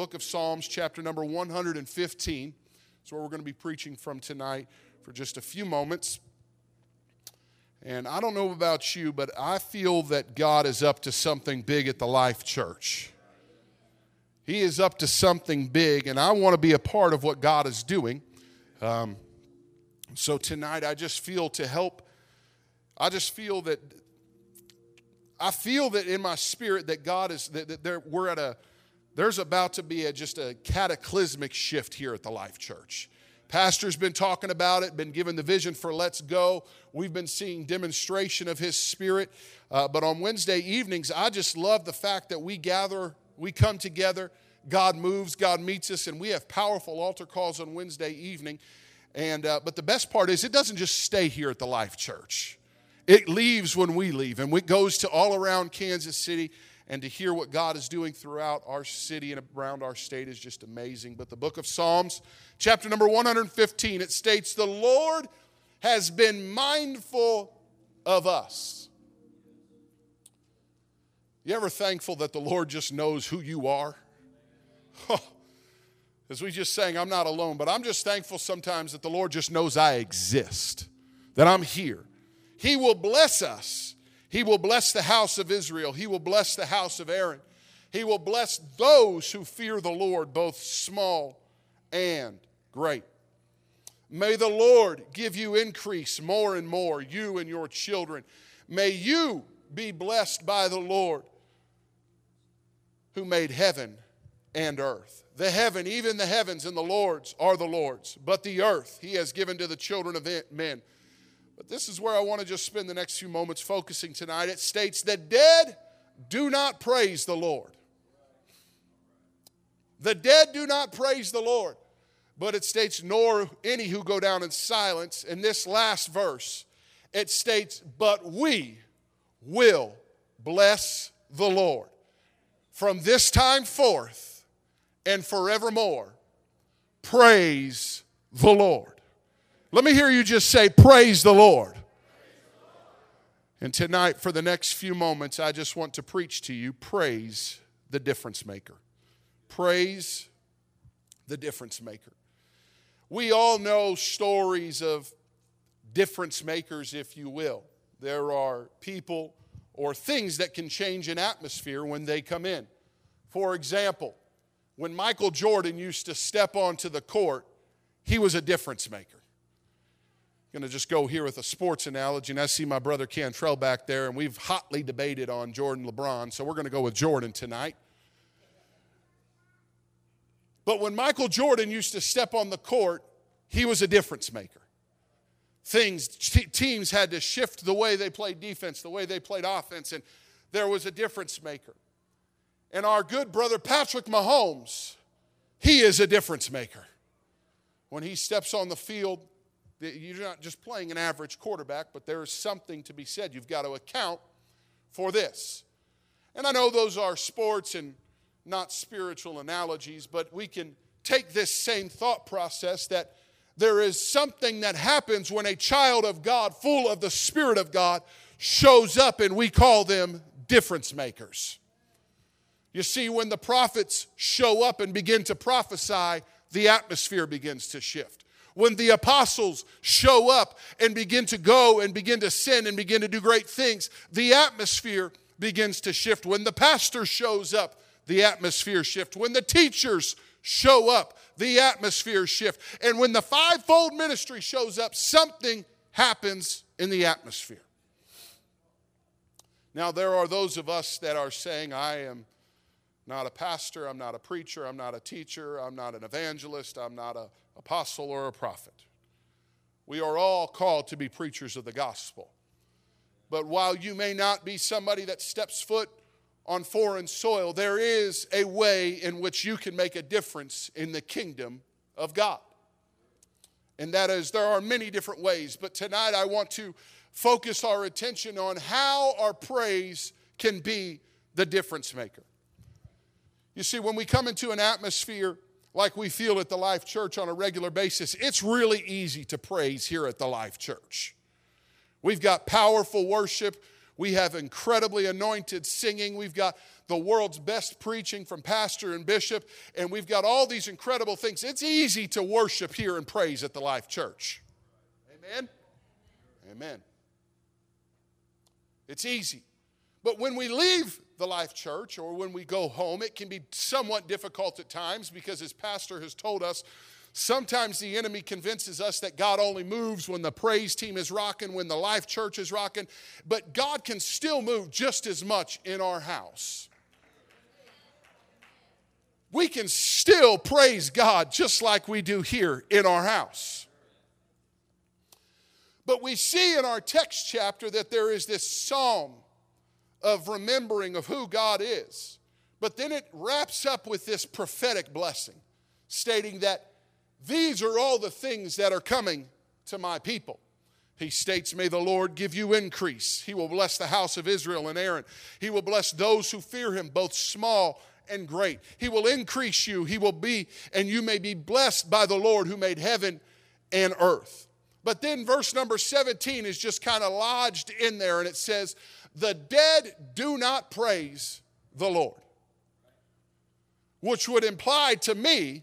book of Psalms, chapter number 115. That's where we're going to be preaching from tonight for just a few moments. And I don't know about you, but I feel that God is up to something big at the Life Church. He is up to something big, and I want to be a part of what God is doing. Um, so tonight, I just feel to help. I just feel that I feel that in my spirit that God is that, that there, we're at a there's about to be a, just a cataclysmic shift here at the Life Church. Pastor's been talking about it, been given the vision for Let's Go. We've been seeing demonstration of His Spirit. Uh, but on Wednesday evenings, I just love the fact that we gather, we come together, God moves, God meets us, and we have powerful altar calls on Wednesday evening. And uh, but the best part is, it doesn't just stay here at the Life Church. It leaves when we leave, and it goes to all around Kansas City and to hear what God is doing throughout our city and around our state is just amazing. But the book of Psalms, chapter number 115, it states, The Lord has been mindful of us. You ever thankful that the Lord just knows who you are? As we just sang, I'm not alone, but I'm just thankful sometimes that the Lord just knows I exist, that I'm here. He will bless us he will bless the house of Israel. He will bless the house of Aaron. He will bless those who fear the Lord, both small and great. May the Lord give you increase more and more, you and your children. May you be blessed by the Lord who made heaven and earth. The heaven, even the heavens and the Lord's, are the Lord's, but the earth he has given to the children of men. But this is where I want to just spend the next few moments focusing tonight. It states, The dead do not praise the Lord. The dead do not praise the Lord. But it states, Nor any who go down in silence. In this last verse, it states, But we will bless the Lord from this time forth and forevermore. Praise the Lord. Let me hear you just say, Praise the Lord. And tonight, for the next few moments, I just want to preach to you praise the difference maker. Praise the difference maker. We all know stories of difference makers, if you will. There are people or things that can change an atmosphere when they come in. For example, when Michael Jordan used to step onto the court, he was a difference maker going to just go here with a sports analogy, and I see my brother Cantrell back there, and we've hotly debated on Jordan LeBron, so we're going to go with Jordan tonight. But when Michael Jordan used to step on the court, he was a difference maker. Things, teams had to shift the way they played defense, the way they played offense, and there was a difference maker. And our good brother Patrick Mahomes, he is a difference maker. When he steps on the field, you're not just playing an average quarterback, but there is something to be said. You've got to account for this. And I know those are sports and not spiritual analogies, but we can take this same thought process that there is something that happens when a child of God, full of the Spirit of God, shows up, and we call them difference makers. You see, when the prophets show up and begin to prophesy, the atmosphere begins to shift when the apostles show up and begin to go and begin to sin and begin to do great things, the atmosphere begins to shift. When the pastor shows up, the atmosphere shifts. When the teachers show up, the atmosphere shift. And when the fivefold ministry shows up, something happens in the atmosphere. Now, there are those of us that are saying, I am not a pastor, I'm not a preacher, I'm not a teacher, I'm not an evangelist, I'm not a apostle, or a prophet. We are all called to be preachers of the gospel. But while you may not be somebody that steps foot on foreign soil, there is a way in which you can make a difference in the kingdom of God. And that is, there are many different ways, but tonight I want to focus our attention on how our praise can be the difference maker. You see, when we come into an atmosphere like we feel at the Life Church on a regular basis, it's really easy to praise here at the Life Church. We've got powerful worship. We have incredibly anointed singing. We've got the world's best preaching from pastor and bishop, and we've got all these incredible things. It's easy to worship here and praise at the Life Church. Amen? Amen. It's easy. But when we leave the Life Church or when we go home, it can be somewhat difficult at times because, as Pastor has told us, sometimes the enemy convinces us that God only moves when the praise team is rocking, when the Life Church is rocking, but God can still move just as much in our house. We can still praise God just like we do here in our house. But we see in our text chapter that there is this psalm of remembering of who God is. But then it wraps up with this prophetic blessing, stating that these are all the things that are coming to my people. He states, May the Lord give you increase. He will bless the house of Israel and Aaron. He will bless those who fear him, both small and great. He will increase you. He will be, and you may be blessed by the Lord who made heaven and earth. But then verse number 17 is just kind of lodged in there, and it says, The dead do not praise the Lord. Which would imply to me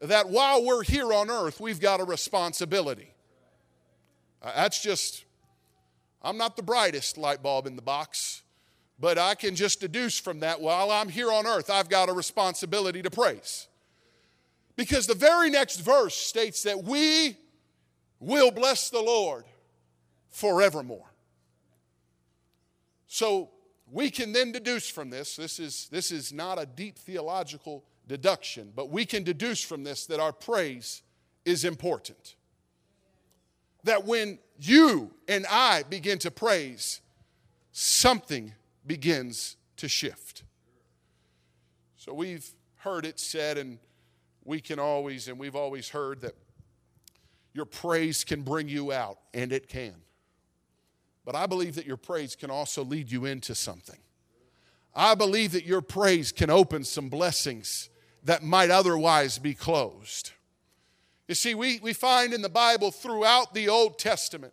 that while we're here on earth, we've got a responsibility. Uh, that's just, I'm not the brightest light bulb in the box, but I can just deduce from that while I'm here on earth, I've got a responsibility to praise. Because the very next verse states that we will bless the Lord forevermore. So we can then deduce from this, this is, this is not a deep theological deduction, but we can deduce from this that our praise is important. That when you and I begin to praise, something begins to shift. So we've heard it said, and we can always, and we've always heard that your praise can bring you out, and it can. But I believe that your praise can also lead you into something. I believe that your praise can open some blessings that might otherwise be closed. You see, we, we find in the Bible throughout the Old Testament,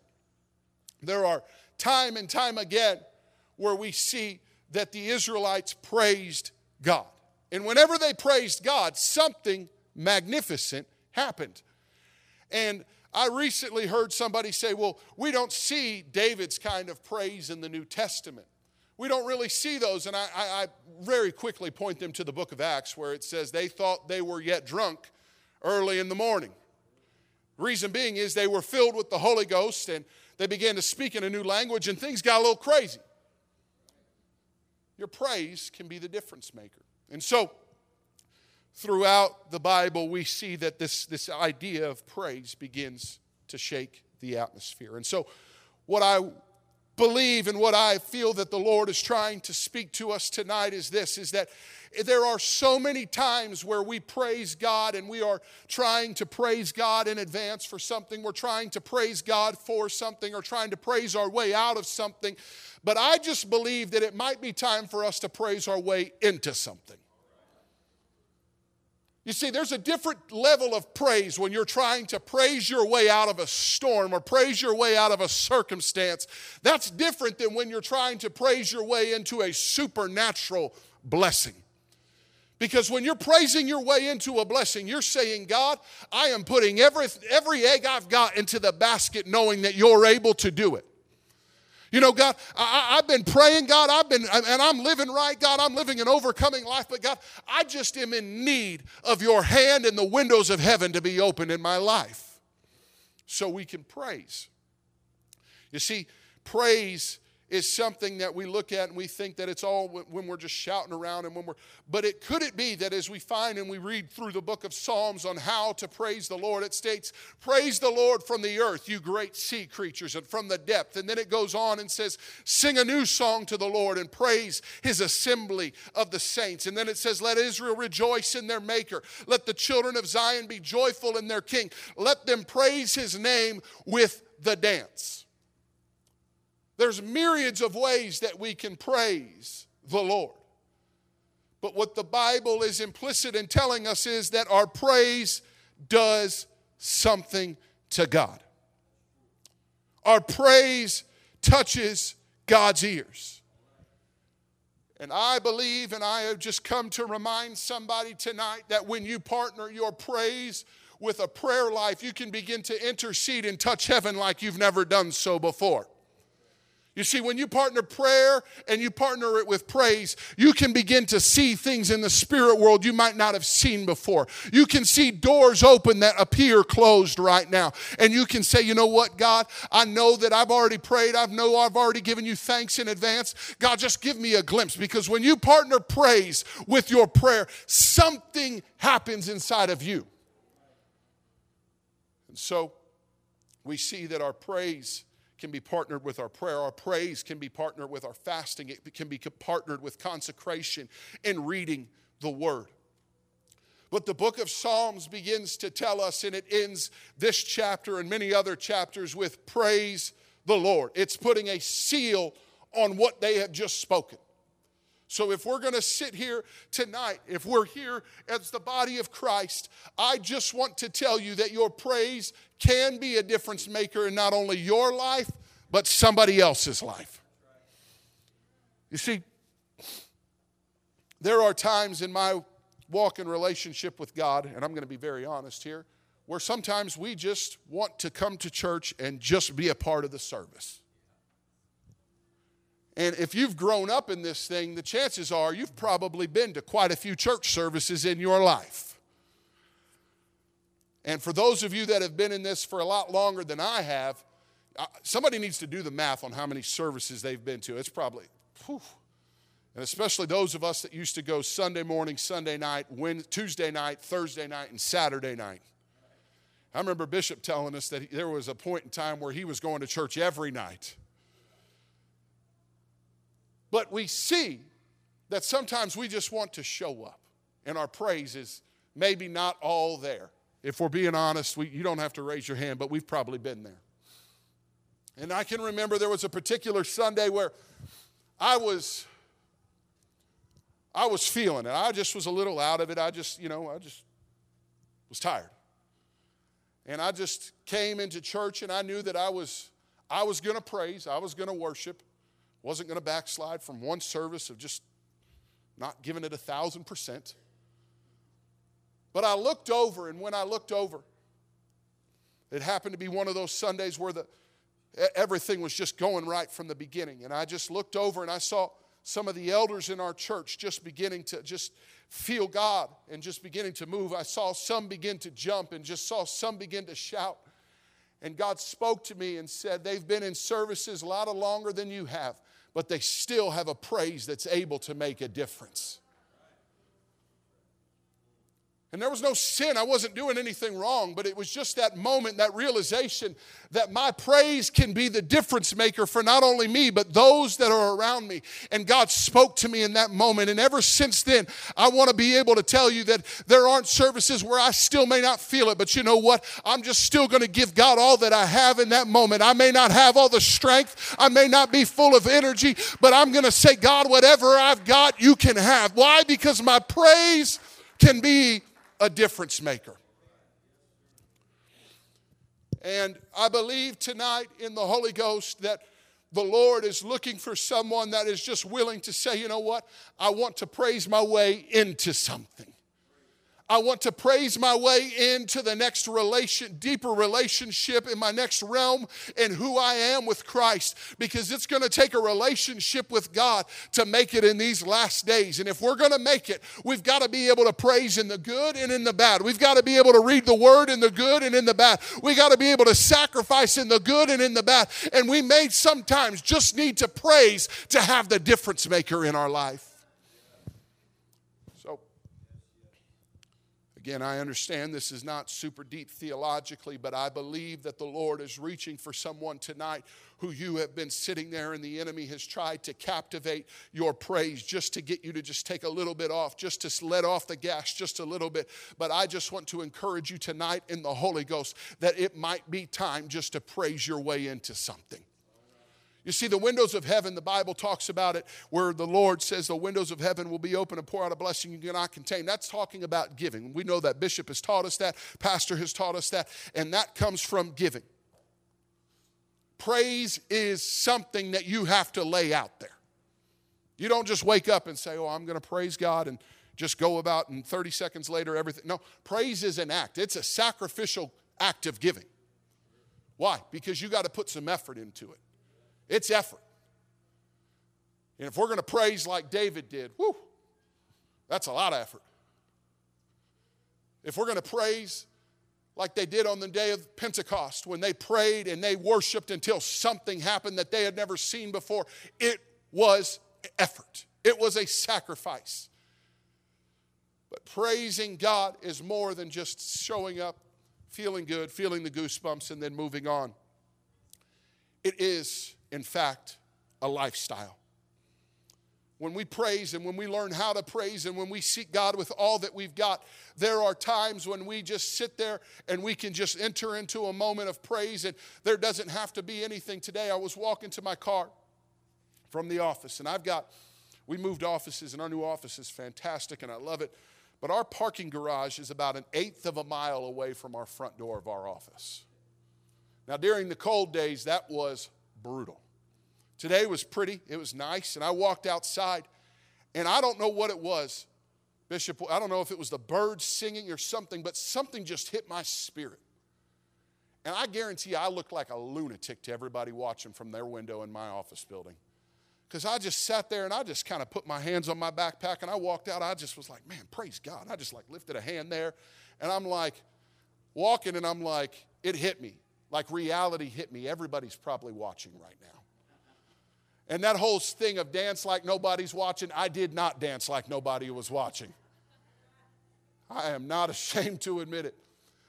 there are time and time again where we see that the Israelites praised God. And whenever they praised God, something magnificent happened. And I recently heard somebody say, well, we don't see David's kind of praise in the New Testament. We don't really see those. And I, I, I, very quickly point them to the book of Acts where it says they thought they were yet drunk early in the morning. Reason being is they were filled with the Holy Ghost and they began to speak in a new language and things got a little crazy. Your praise can be the difference maker. And so, throughout the Bible, we see that this, this idea of praise begins to shake the atmosphere. And so, what I believe and what I feel that the Lord is trying to speak to us tonight is this is that there are so many times where we praise God and we are trying to praise God in advance for something. We're trying to praise God for something or trying to praise our way out of something. But I just believe that it might be time for us to praise our way into something. You see, there's a different level of praise when you're trying to praise your way out of a storm or praise your way out of a circumstance. That's different than when you're trying to praise your way into a supernatural blessing. Because when you're praising your way into a blessing, you're saying, God, I am putting every, every egg I've got into the basket knowing that you're able to do it. You know, God, I, have been praying, God, I've been, and I'm living right, God, I'm living an overcoming life, but God, I just am in need of your hand and the windows of heaven to be open in my life so we can praise. You see, praise is something that we look at and we think that it's all when we're just shouting around and when we're but it could it be that as we find and we read through the book of psalms on how to praise the lord it states praise the lord from the earth you great sea creatures and from the depth. And then it goes on and says sing a new song to the lord and praise his assembly of the saints. And then it says let israel rejoice in their maker. Let the children of zion be joyful in their king. Let them praise his name with the dance there's myriads of ways that we can praise the Lord. But what the Bible is implicit in telling us is that our praise does something to God. Our praise touches God's ears. And I believe, and I have just come to remind somebody tonight that when you partner your praise with a prayer life, you can begin to intercede and touch heaven like you've never done so before. You see, when you partner prayer and you partner it with praise, you can begin to see things in the spirit world you might not have seen before. You can see doors open that appear closed right now. And you can say, you know what, God, I know that I've already prayed. I know I've already given you thanks in advance. God, just give me a glimpse because when you partner praise with your prayer, something happens inside of you. And so we see that our praise can be partnered with our prayer. Our praise can be partnered with our fasting. It can be partnered with consecration and reading the word. But the book of Psalms begins to tell us, and it ends this chapter and many other chapters with praise the Lord. It's putting a seal on what they have just spoken. So, if we're going to sit here tonight, if we're here as the body of Christ, I just want to tell you that your praise can be a difference maker in not only your life, but somebody else's life. You see, there are times in my walk in relationship with God, and I'm going to be very honest here, where sometimes we just want to come to church and just be a part of the service. And if you've grown up in this thing, the chances are you've probably been to quite a few church services in your life. And for those of you that have been in this for a lot longer than I have, uh, somebody needs to do the math on how many services they've been to. It's probably, whew. and especially those of us that used to go Sunday morning, Sunday night, Tuesday night, Thursday night, and Saturday night. I remember Bishop telling us that there was a point in time where he was going to church every night. But we see that sometimes we just want to show up, and our praise is maybe not all there. If we're being honest, we, you don't have to raise your hand, but we've probably been there. And I can remember there was a particular Sunday where I was I was feeling it. I just was a little out of it. I just, you know, I just was tired. And I just came into church and I knew that I was I was going to praise, I was going to worship. Wasn't going to backslide from one service of just not giving it a thousand percent. But I looked over, and when I looked over, it happened to be one of those Sundays where the, everything was just going right from the beginning. And I just looked over and I saw some of the elders in our church just beginning to just feel God and just beginning to move. I saw some begin to jump and just saw some begin to shout. And God spoke to me and said, They've been in services a lot longer than you have but they still have a praise that's able to make a difference. And there was no sin. I wasn't doing anything wrong, but it was just that moment, that realization that my praise can be the difference maker for not only me, but those that are around me. And God spoke to me in that moment. And ever since then, I want to be able to tell you that there aren't services where I still may not feel it, but you know what? I'm just still going to give God all that I have in that moment. I may not have all the strength, I may not be full of energy, but I'm going to say, God, whatever I've got, you can have. Why? Because my praise can be a difference maker. And I believe tonight in the Holy Ghost that the Lord is looking for someone that is just willing to say, you know what? I want to praise my way into something. I want to praise my way into the next relation, deeper relationship in my next realm and who I am with Christ because it's going to take a relationship with God to make it in these last days. And if we're going to make it, we've got to be able to praise in the good and in the bad. We've got to be able to read the word in the good and in the bad. We got to be able to sacrifice in the good and in the bad. And we may sometimes just need to praise to have the difference maker in our life. Again, I understand this is not super deep theologically, but I believe that the Lord is reaching for someone tonight who you have been sitting there and the enemy has tried to captivate your praise just to get you to just take a little bit off, just to let off the gas just a little bit. But I just want to encourage you tonight in the Holy Ghost that it might be time just to praise your way into something. You see, the windows of heaven, the Bible talks about it where the Lord says the windows of heaven will be open and pour out a blessing you cannot contain. That's talking about giving. We know that Bishop has taught us that, Pastor has taught us that, and that comes from giving. Praise is something that you have to lay out there. You don't just wake up and say, Oh, I'm going to praise God and just go about and 30 seconds later everything. No, praise is an act, it's a sacrificial act of giving. Why? Because you got to put some effort into it. It's effort. And if we're going to praise like David did, whoo, that's a lot of effort. If we're going to praise like they did on the day of Pentecost when they prayed and they worshiped until something happened that they had never seen before, it was effort, it was a sacrifice. But praising God is more than just showing up, feeling good, feeling the goosebumps, and then moving on. It is, in fact, a lifestyle when we praise and when we learn how to praise and when we seek God with all that we've got, there are times when we just sit there and we can just enter into a moment of praise and there doesn't have to be anything. Today, I was walking to my car from the office and I've got, we moved offices and our new office is fantastic and I love it. But our parking garage is about an eighth of a mile away from our front door of our office. Now, during the cold days, that was brutal. Today was pretty, it was nice, and I walked outside, and I don't know what it was, Bishop. I don't know if it was the birds singing or something, but something just hit my spirit. And I guarantee I looked like a lunatic to everybody watching from their window in my office building. Because I just sat there and I just kind of put my hands on my backpack and I walked out. I just was like, man, praise God. I just like lifted a hand there and I'm like walking and I'm like, it hit me. Like reality hit me. Everybody's probably watching right now. And that whole thing of dance like nobody's watching, I did not dance like nobody was watching. I am not ashamed to admit it.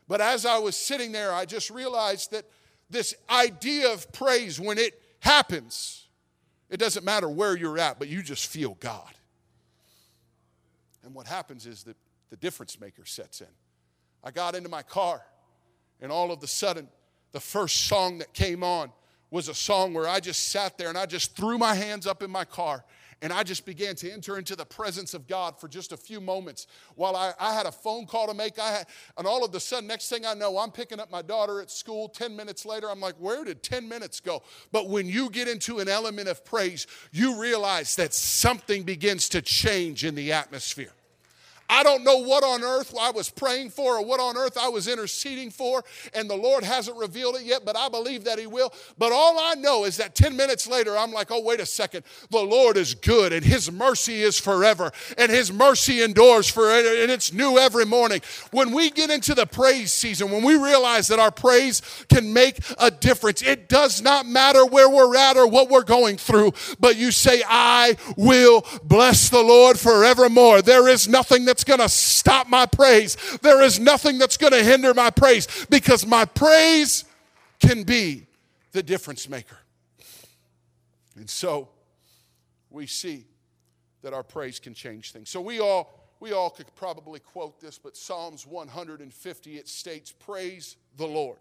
But as I was sitting there, I just realized that this idea of praise, when it happens, it doesn't matter where you're at, but you just feel God. And what happens is that the difference maker sets in. I got into my car, and all of a sudden, the first song that came on was a song where I just sat there and I just threw my hands up in my car and I just began to enter into the presence of God for just a few moments while I, I had a phone call to make. I had, and all of a sudden, next thing I know, I'm picking up my daughter at school. 10 minutes later, I'm like, where did 10 minutes go? But when you get into an element of praise, you realize that something begins to change in the atmosphere. I don't know what on earth I was praying for or what on earth I was interceding for, and the Lord hasn't revealed it yet, but I believe that He will. But all I know is that 10 minutes later, I'm like, oh, wait a second. The Lord is good, and His mercy is forever, and His mercy endures forever, and it's new every morning. When we get into the praise season, when we realize that our praise can make a difference, it does not matter where we're at or what we're going through, but you say, I will bless the Lord forevermore. There is nothing that's that's going to stop my praise. There is nothing that's going to hinder my praise because my praise can be the difference maker. And so we see that our praise can change things. So we all we all could probably quote this, but Psalms 150 it states, "Praise the Lord."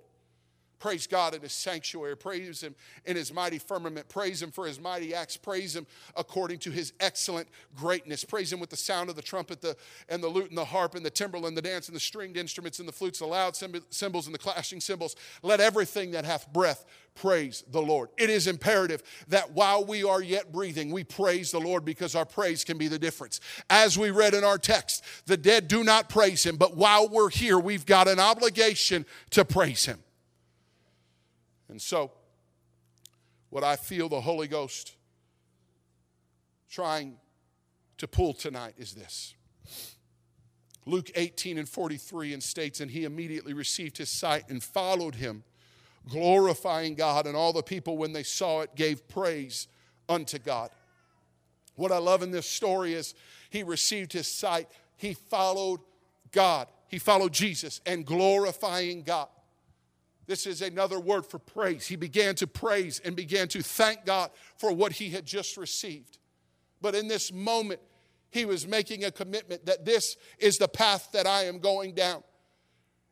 Praise God in his sanctuary. Praise him in his mighty firmament. Praise him for his mighty acts. Praise him according to his excellent greatness. Praise him with the sound of the trumpet the, and the lute and the harp and the timbrel and the dance and the stringed instruments and the flutes, the loud cymbals and the clashing cymbals. Let everything that hath breath praise the Lord. It is imperative that while we are yet breathing, we praise the Lord because our praise can be the difference. As we read in our text, the dead do not praise him, but while we're here, we've got an obligation to praise him. And so, what I feel the Holy Ghost trying to pull tonight is this. Luke 18 and 43 and states, And he immediately received his sight and followed him, glorifying God. And all the people, when they saw it, gave praise unto God. What I love in this story is he received his sight, he followed God, he followed Jesus, and glorifying God. This is another word for praise. He began to praise and began to thank God for what he had just received. But in this moment, he was making a commitment that this is the path that I am going down.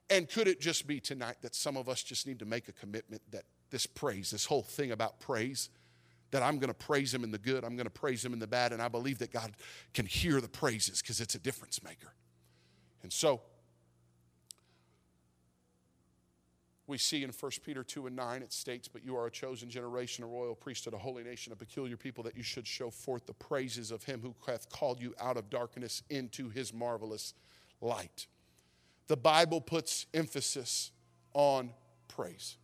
And could it just be tonight that some of us just need to make a commitment that this praise, this whole thing about praise, that I'm going to praise him in the good, I'm going to praise him in the bad, and I believe that God can hear the praises because it's a difference maker. And so, we see in 1 Peter 2 and 9, it states, But you are a chosen generation, a royal priesthood, a holy nation, a peculiar people, that you should show forth the praises of him who hath called you out of darkness into his marvelous light. The Bible puts emphasis on praise.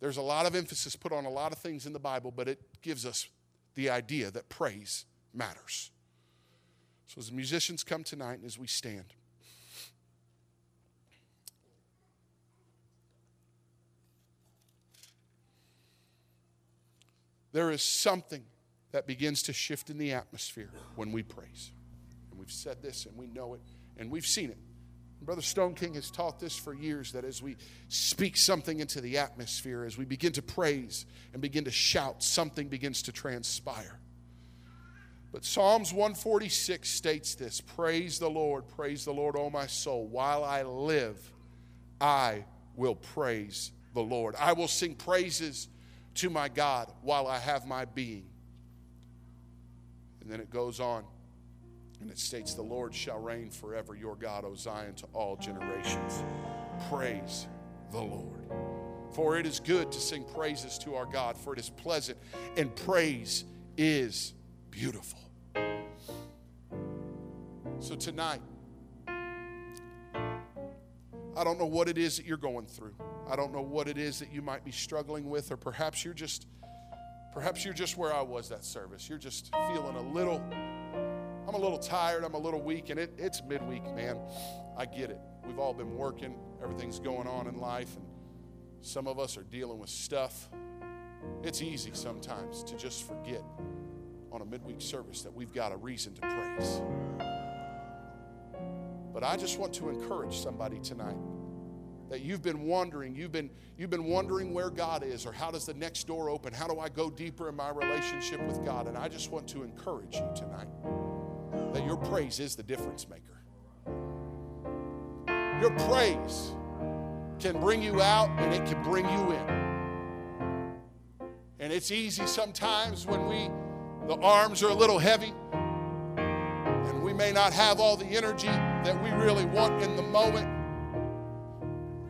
There's a lot of emphasis put on a lot of things in the Bible, but it gives us the idea that praise matters. So, as the musicians come tonight and as we stand, there is something that begins to shift in the atmosphere when we praise. And we've said this and we know it and we've seen it. Brother Stone King has taught this for years that as we speak something into the atmosphere, as we begin to praise and begin to shout, something begins to transpire. But Psalms 146 states this Praise the Lord, praise the Lord, O my soul. While I live, I will praise the Lord. I will sing praises to my God while I have my being. And then it goes on and it states, The Lord shall reign forever, your God, O Zion, to all generations. Praise the Lord. For it is good to sing praises to our God, for it is pleasant, and praise is beautiful. So tonight, I don't know what it is that you're going through. I don't know what it is that you might be struggling with, or perhaps you're just perhaps you're just where I was that service. You're just feeling a little, I'm a little tired, I'm a little weak, and it, it's midweek, man. I get it. We've all been working, everything's going on in life, and some of us are dealing with stuff. It's easy sometimes to just forget on a midweek service that we've got a reason to praise. But I just want to encourage somebody tonight that you've been wondering, you've been, you've been wondering where God is or how does the next door open? How do I go deeper in my relationship with God? And I just want to encourage you tonight that your praise is the difference maker. Your praise can bring you out and it can bring you in. And it's easy sometimes when we the arms are a little heavy and we may not have all the energy that we really want in the moment.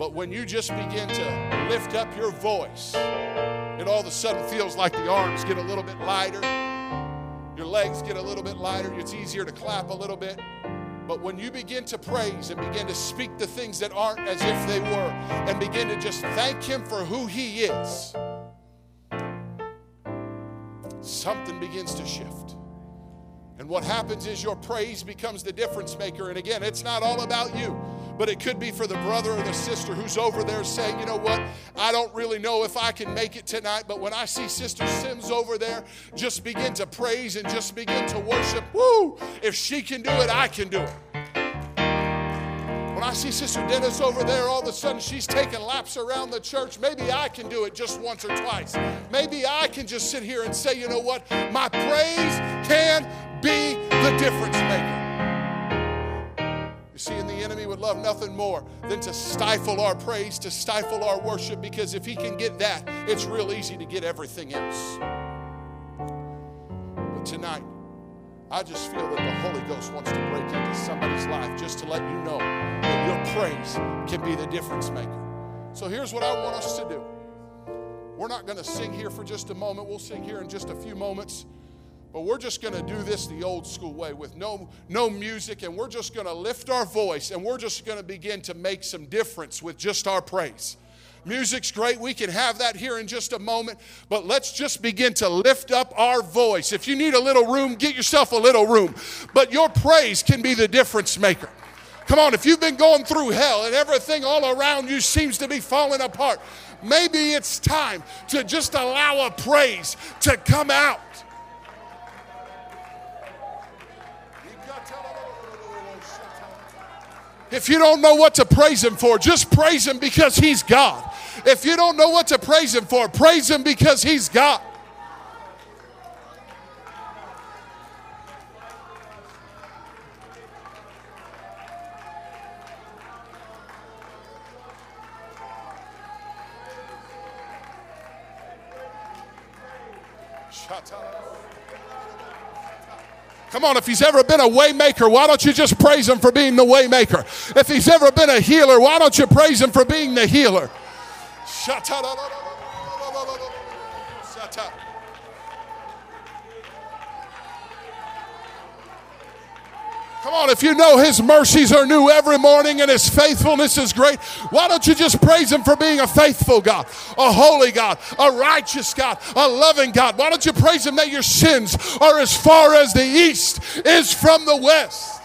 But when you just begin to lift up your voice, it all of a sudden feels like the arms get a little bit lighter, your legs get a little bit lighter, it's easier to clap a little bit. But when you begin to praise and begin to speak the things that aren't as if they were, and begin to just thank Him for who He is, something begins to shift. And what happens is your praise becomes the difference maker. And again, it's not all about you but it could be for the brother or the sister who's over there saying, you know what, I don't really know if I can make it tonight, but when I see Sister Sims over there, just begin to praise and just begin to worship. Woo! If she can do it, I can do it. When I see Sister Dennis over there, all of a sudden she's taking laps around the church. Maybe I can do it just once or twice. Maybe I can just sit here and say, you know what? My praise can be the difference maker. You see, and the enemy would love nothing more than to stifle our praise, to stifle our worship, because if he can get that, it's real easy to get everything else. But tonight, I just feel that the Holy Ghost wants to break into somebody's life just to let you know that your praise can be the difference maker. So here's what I want us to do. We're not going to sing here for just a moment. We'll sing here in just a few moments. But we're just going to do this the old school way with no, no music, and we're just going to lift our voice and we're just going to begin to make some difference with just our praise. Music's great. We can have that here in just a moment. But let's just begin to lift up our voice. If you need a little room, get yourself a little room. But your praise can be the difference maker. Come on, if you've been going through hell and everything all around you seems to be falling apart, maybe it's time to just allow a praise to come out. If you don't know what to praise Him for, just praise Him because He's God. If you don't know what to praise Him for, praise Him because He's God. Come on, if he's ever been a waymaker, why don't you just praise him for being the waymaker? If he's ever been a healer, why don't you praise him for being the healer? Come on, if you know His mercies are new every morning and His faithfulness is great, why don't you just praise Him for being a faithful God, a holy God, a righteous God, a loving God? Why don't you praise Him that your sins are as far as the east is from the west?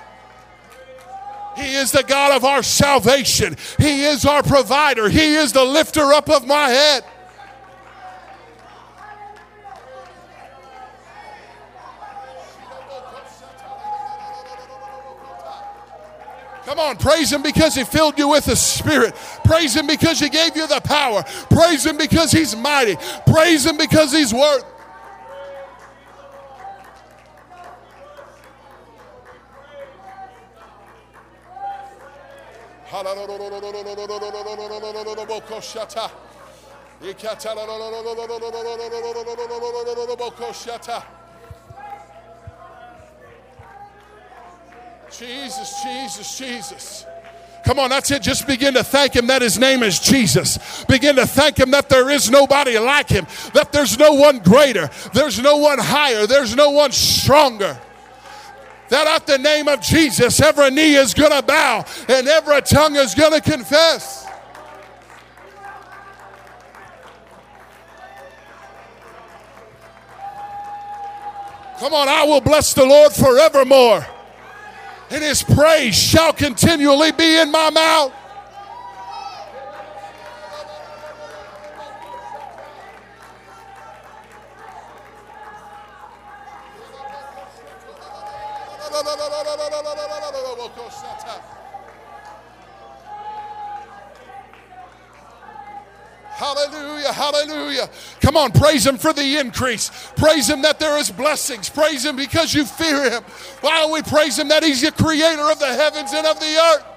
He is the God of our salvation. He is our provider. He is the lifter up of my head. Come on, praise Him because He filled you with the Spirit. Praise Him because He gave you the power. Praise Him because He's mighty. Praise Him because He's worth. Jesus, Jesus, Jesus. Come on, that's it. Just begin to thank Him that His name is Jesus. Begin to thank Him that there is nobody like Him, that there's no one greater, there's no one higher, there's no one stronger. That at the name of Jesus, every knee is going to bow and every tongue is going to confess. Come on, I will bless the Lord forevermore and his praise shall continually be in my mouth. Hallelujah, hallelujah. Come on, praise Him for the increase. Praise Him that there is blessings. Praise Him because you fear Him. Why don't we praise Him that He's the creator of the heavens and of the earth?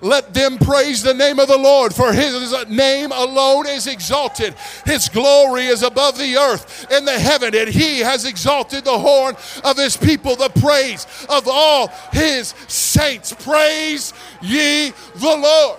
Let them praise the name of the Lord, for his name alone is exalted. His glory is above the earth and the heaven, and he has exalted the horn of his people, the praise of all his saints. Praise ye the Lord.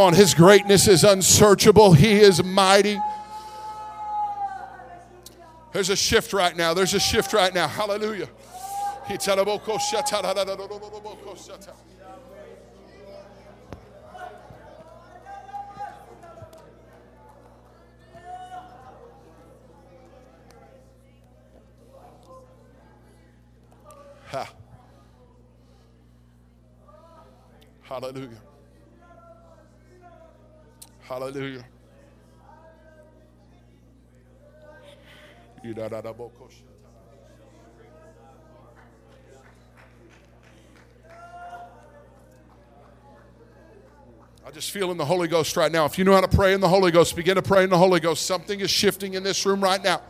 On, His greatness is unsearchable. He is mighty. There's a shift right now. There's a shift right now. Hallelujah. Ha. Hallelujah. Hallelujah. I just feel in the Holy Ghost right now. If you know how to pray in the Holy Ghost, begin to pray in the Holy Ghost. Something is shifting in this room right now.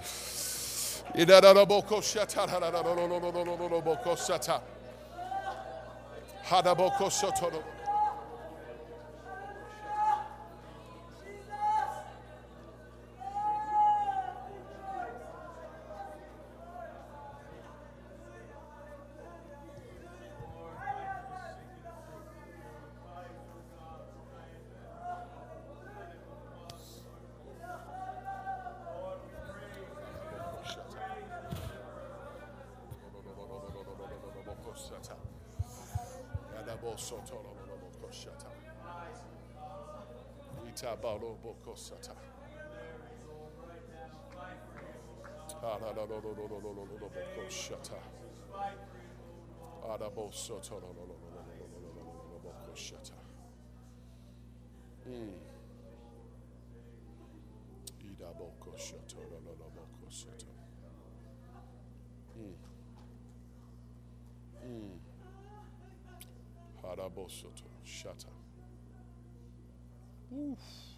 Mm. Idaboko shatorololoboko soto. Mm. Mm. Harabosoto shata. Oof.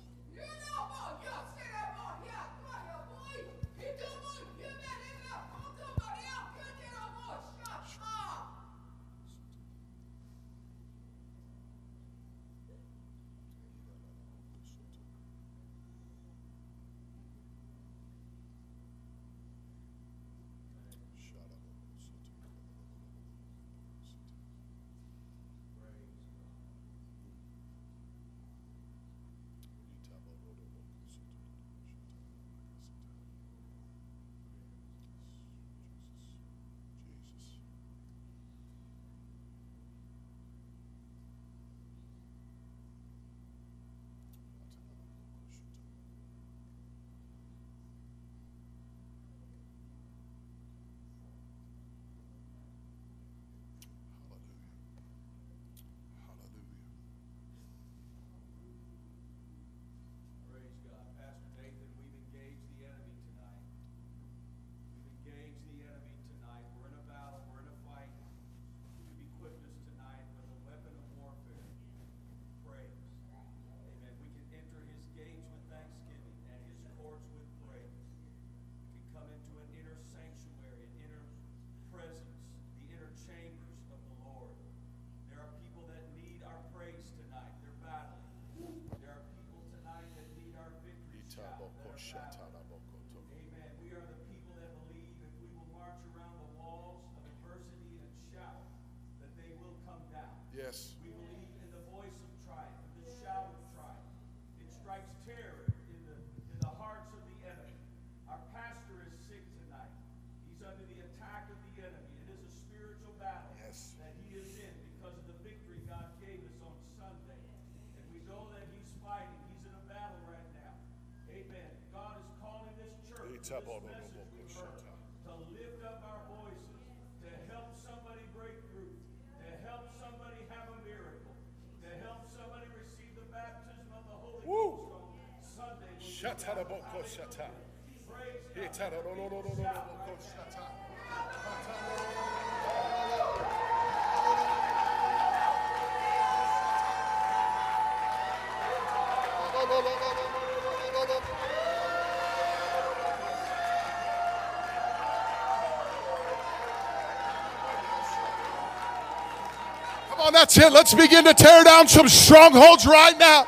Come on, that's it. Let's begin to tear down some strongholds right now.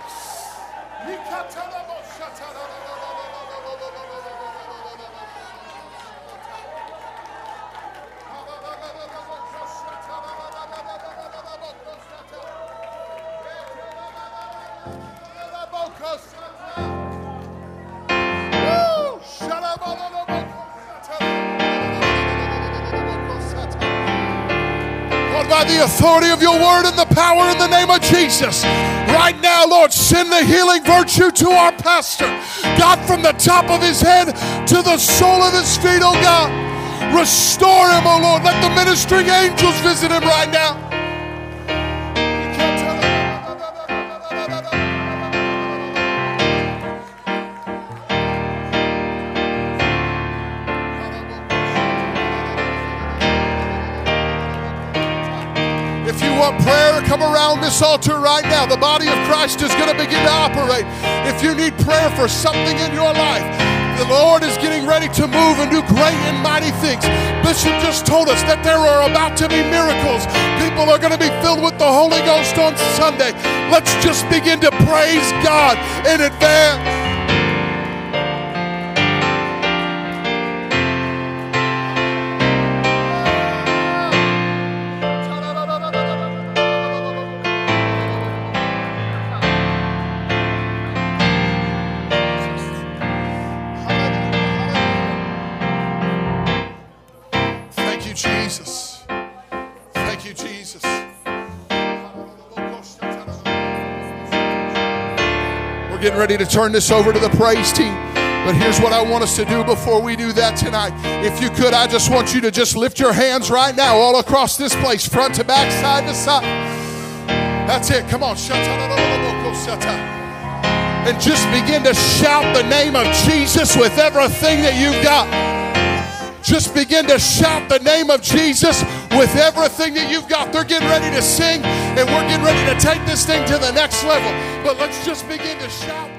The authority of your word and the power in the name of Jesus. Right now, Lord, send the healing virtue to our pastor. God, from the top of his head to the sole of his feet, oh God. Restore him, oh Lord. Let the ministering angels visit him right now. This altar right now. The body of Christ is going to begin to operate. If you need prayer for something in your life, the Lord is getting ready to move and do great and mighty things. Bishop just told us that there are about to be miracles. People are going to be filled with the Holy Ghost on Sunday. Let's just begin to praise God in advance. Ready to turn this over to the praise team. But here's what I want us to do before we do that tonight. If you could, I just want you to just lift your hands right now, all across this place, front to back, side to side. That's it. Come on. And just begin to shout the name of Jesus with everything that you've got. Just begin to shout the name of Jesus with everything that you've got. They're getting ready to sing, and we're getting ready to take this thing to the next level. But let's just begin to shout.